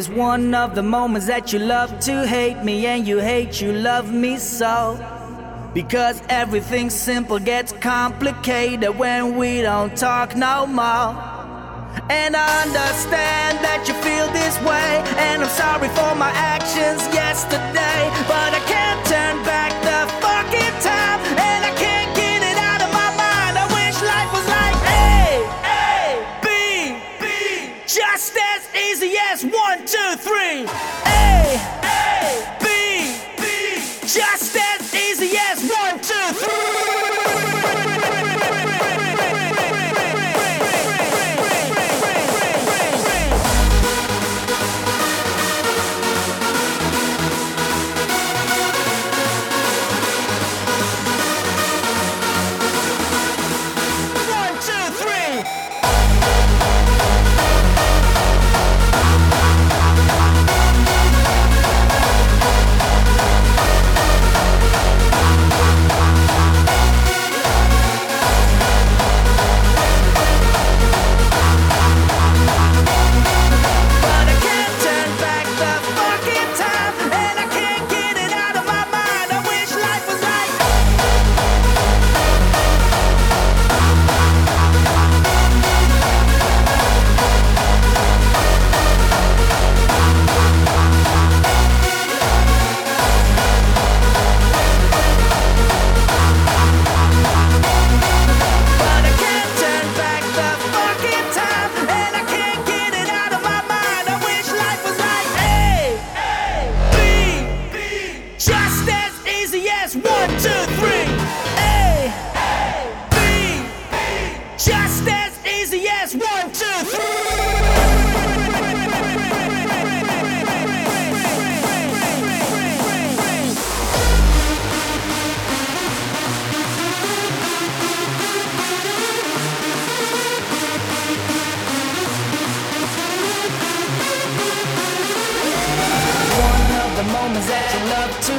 is one of the moments that you love to hate me and you hate you love me so. Because everything simple gets complicated when we don't talk no more. And I understand that you feel this way, and I'm sorry for my actions yesterday, but I can't turn back. crazy ass. One, two, three. A, A, B, B. Just that.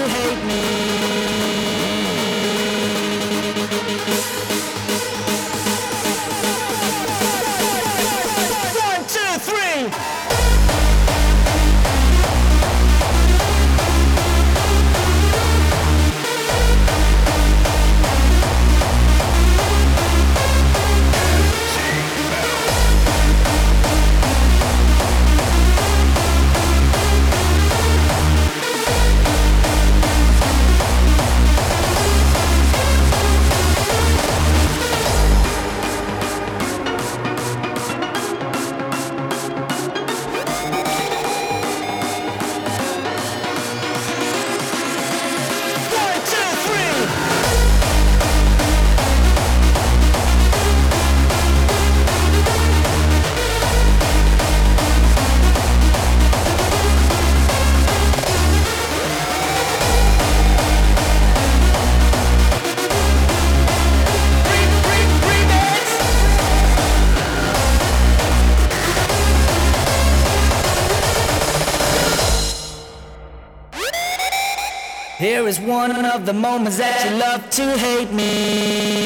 hate me. of the moments that you love to hate me.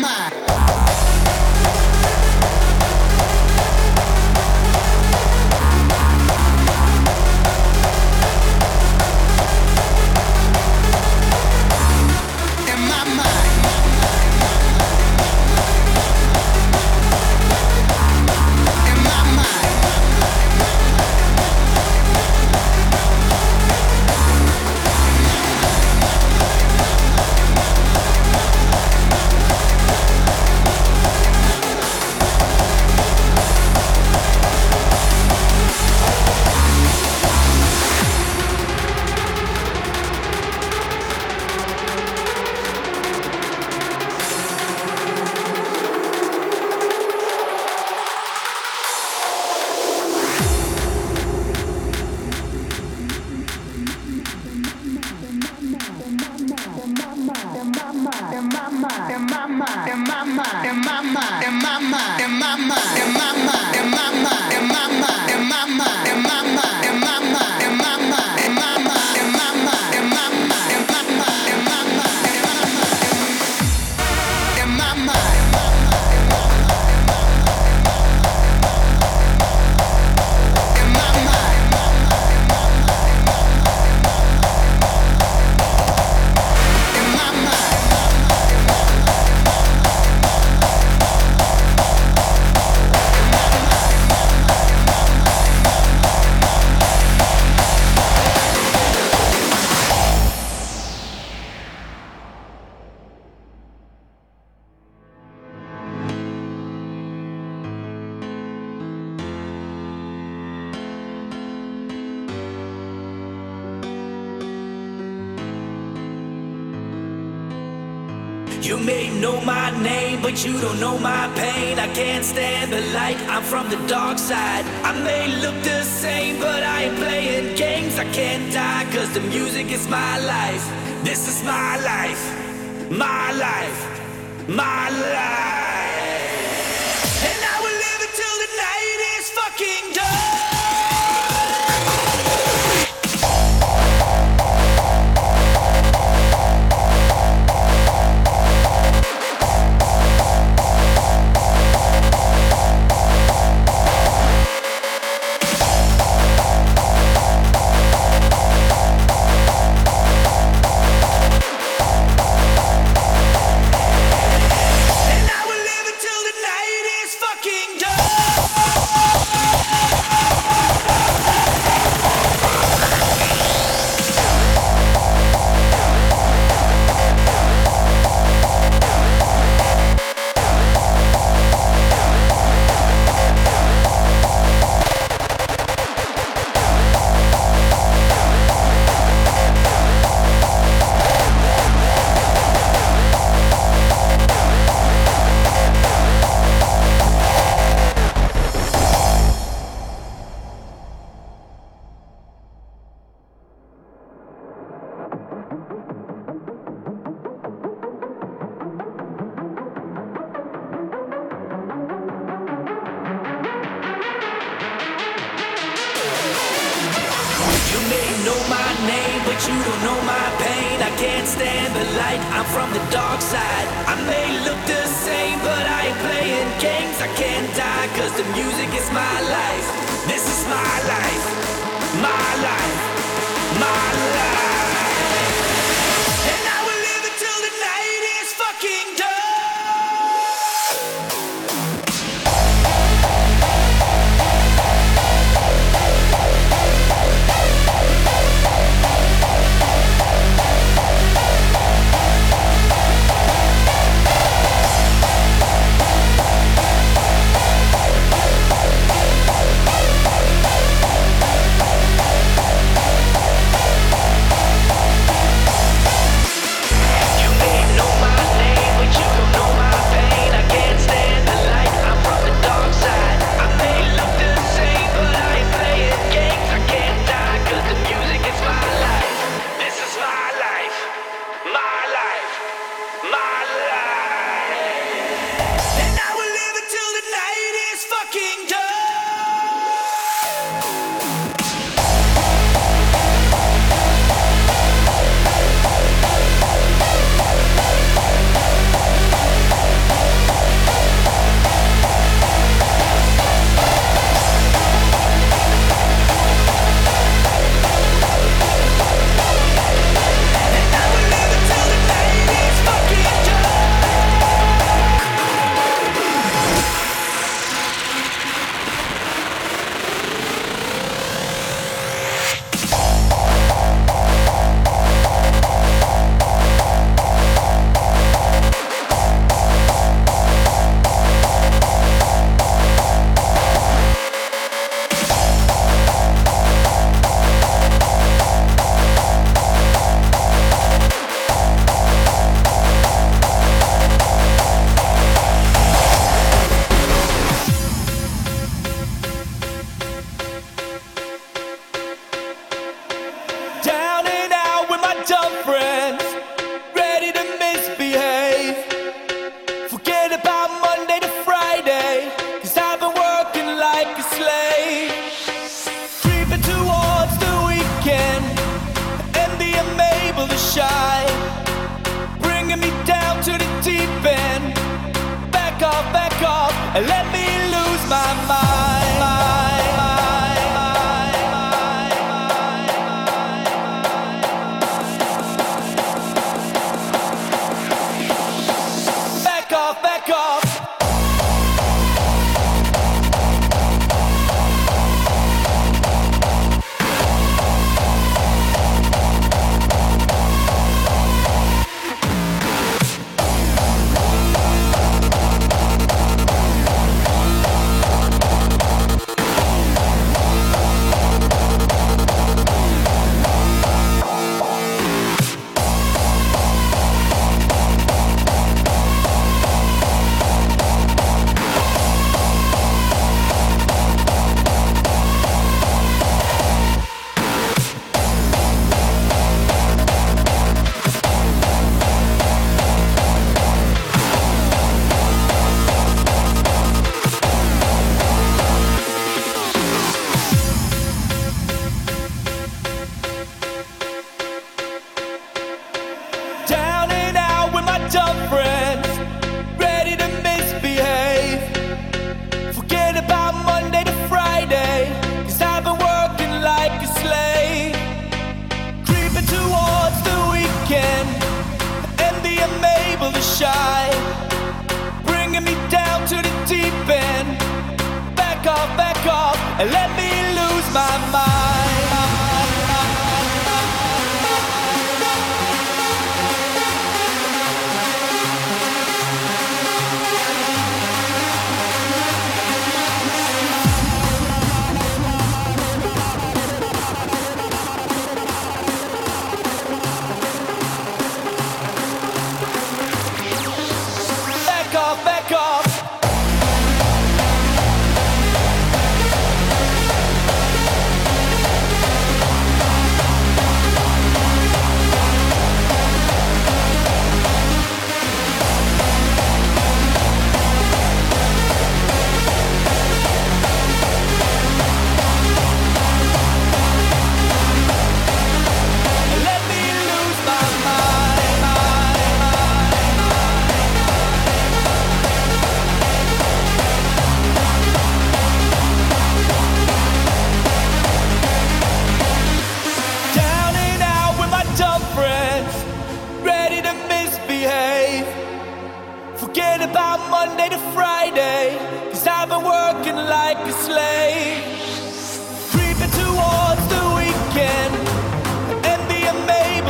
my You may know my name, but you don't know my pain. I can't stand the light, I'm from the dark side. I may look the same, but I ain't playing games. I can't die, cause the music is my life. This is my life, my life, my life. may know my name, but you don't know my pain. I can't stand the light, I'm from the dark side. I may look the same, but I ain't playing games. I can't die, cause the music is my life. This is my life, my life, my life.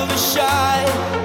I'm able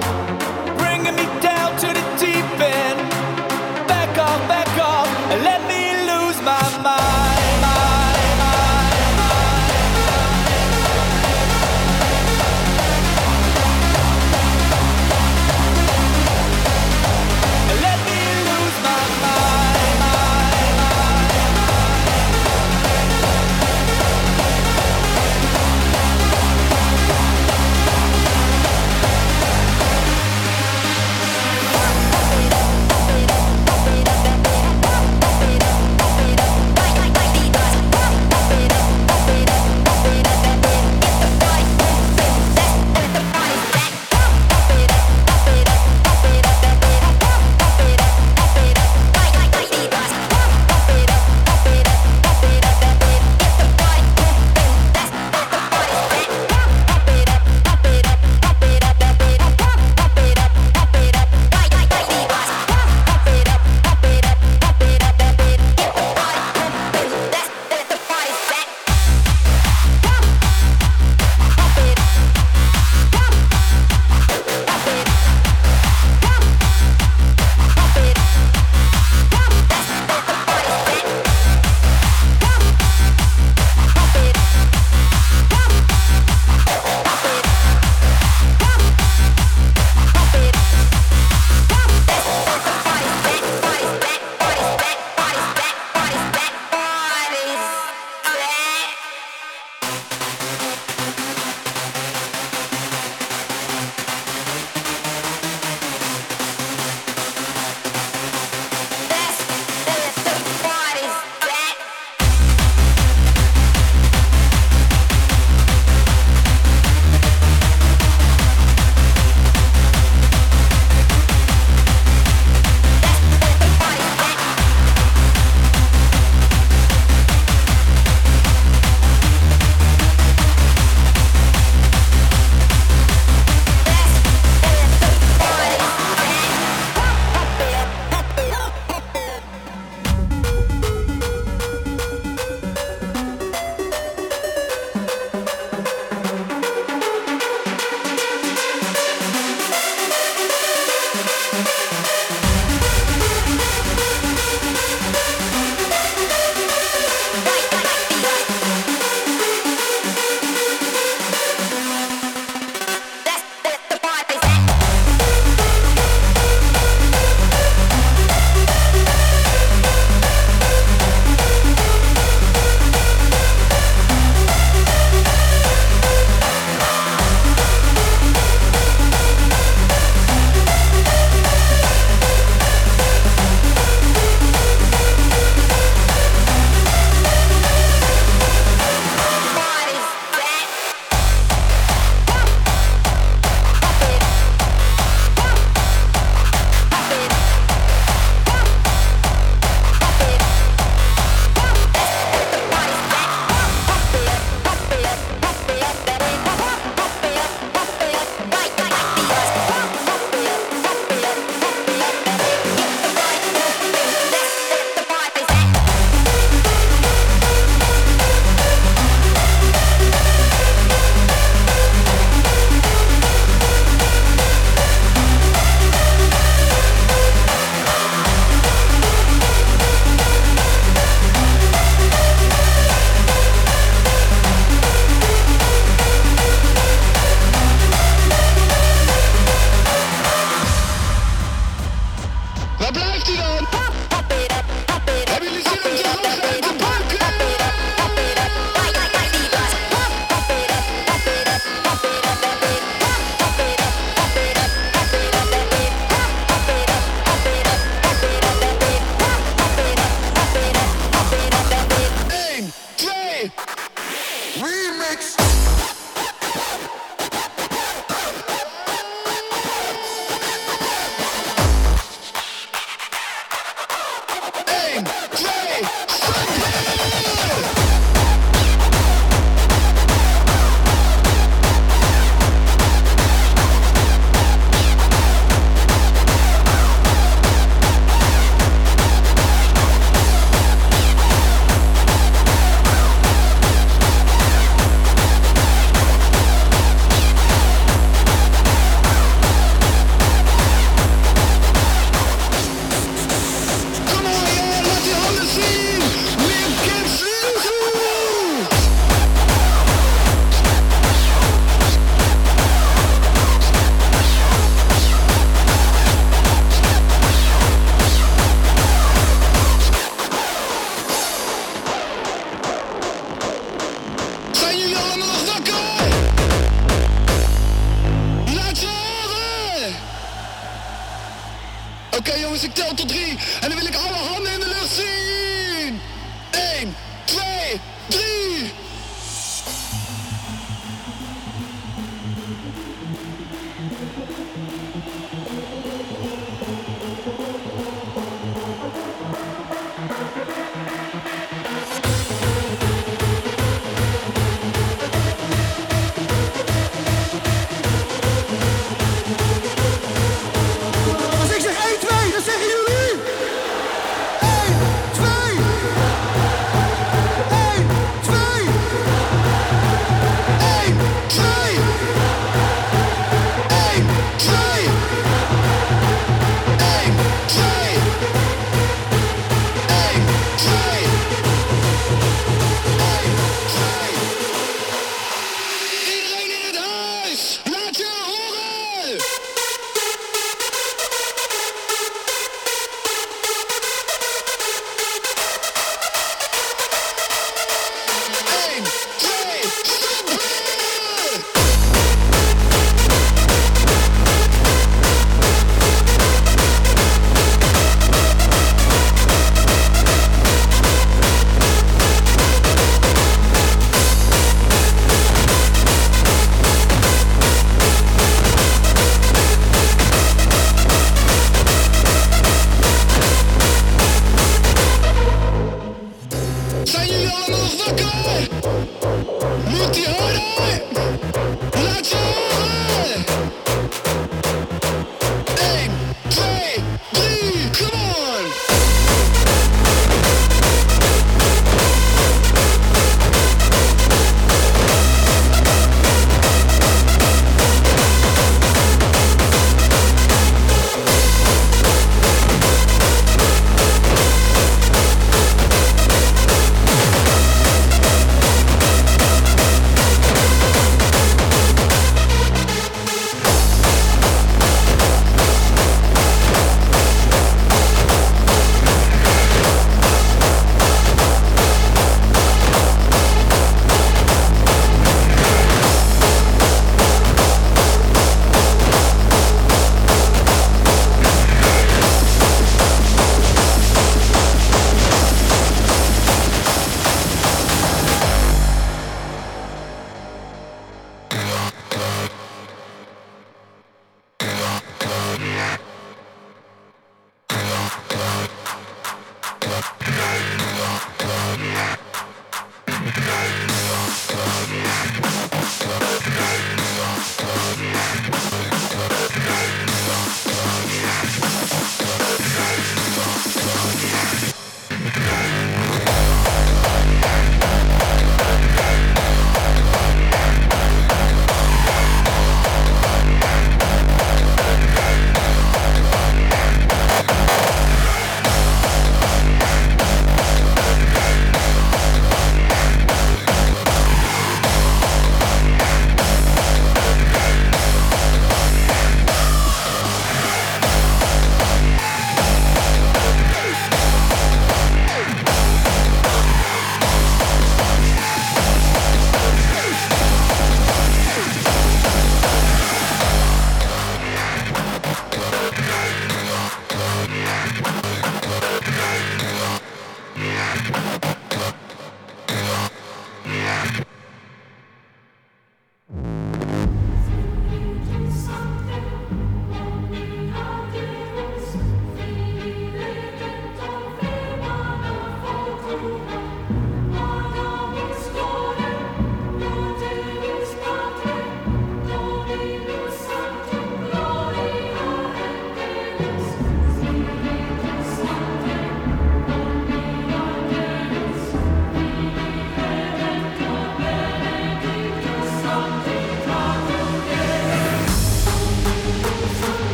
Gloria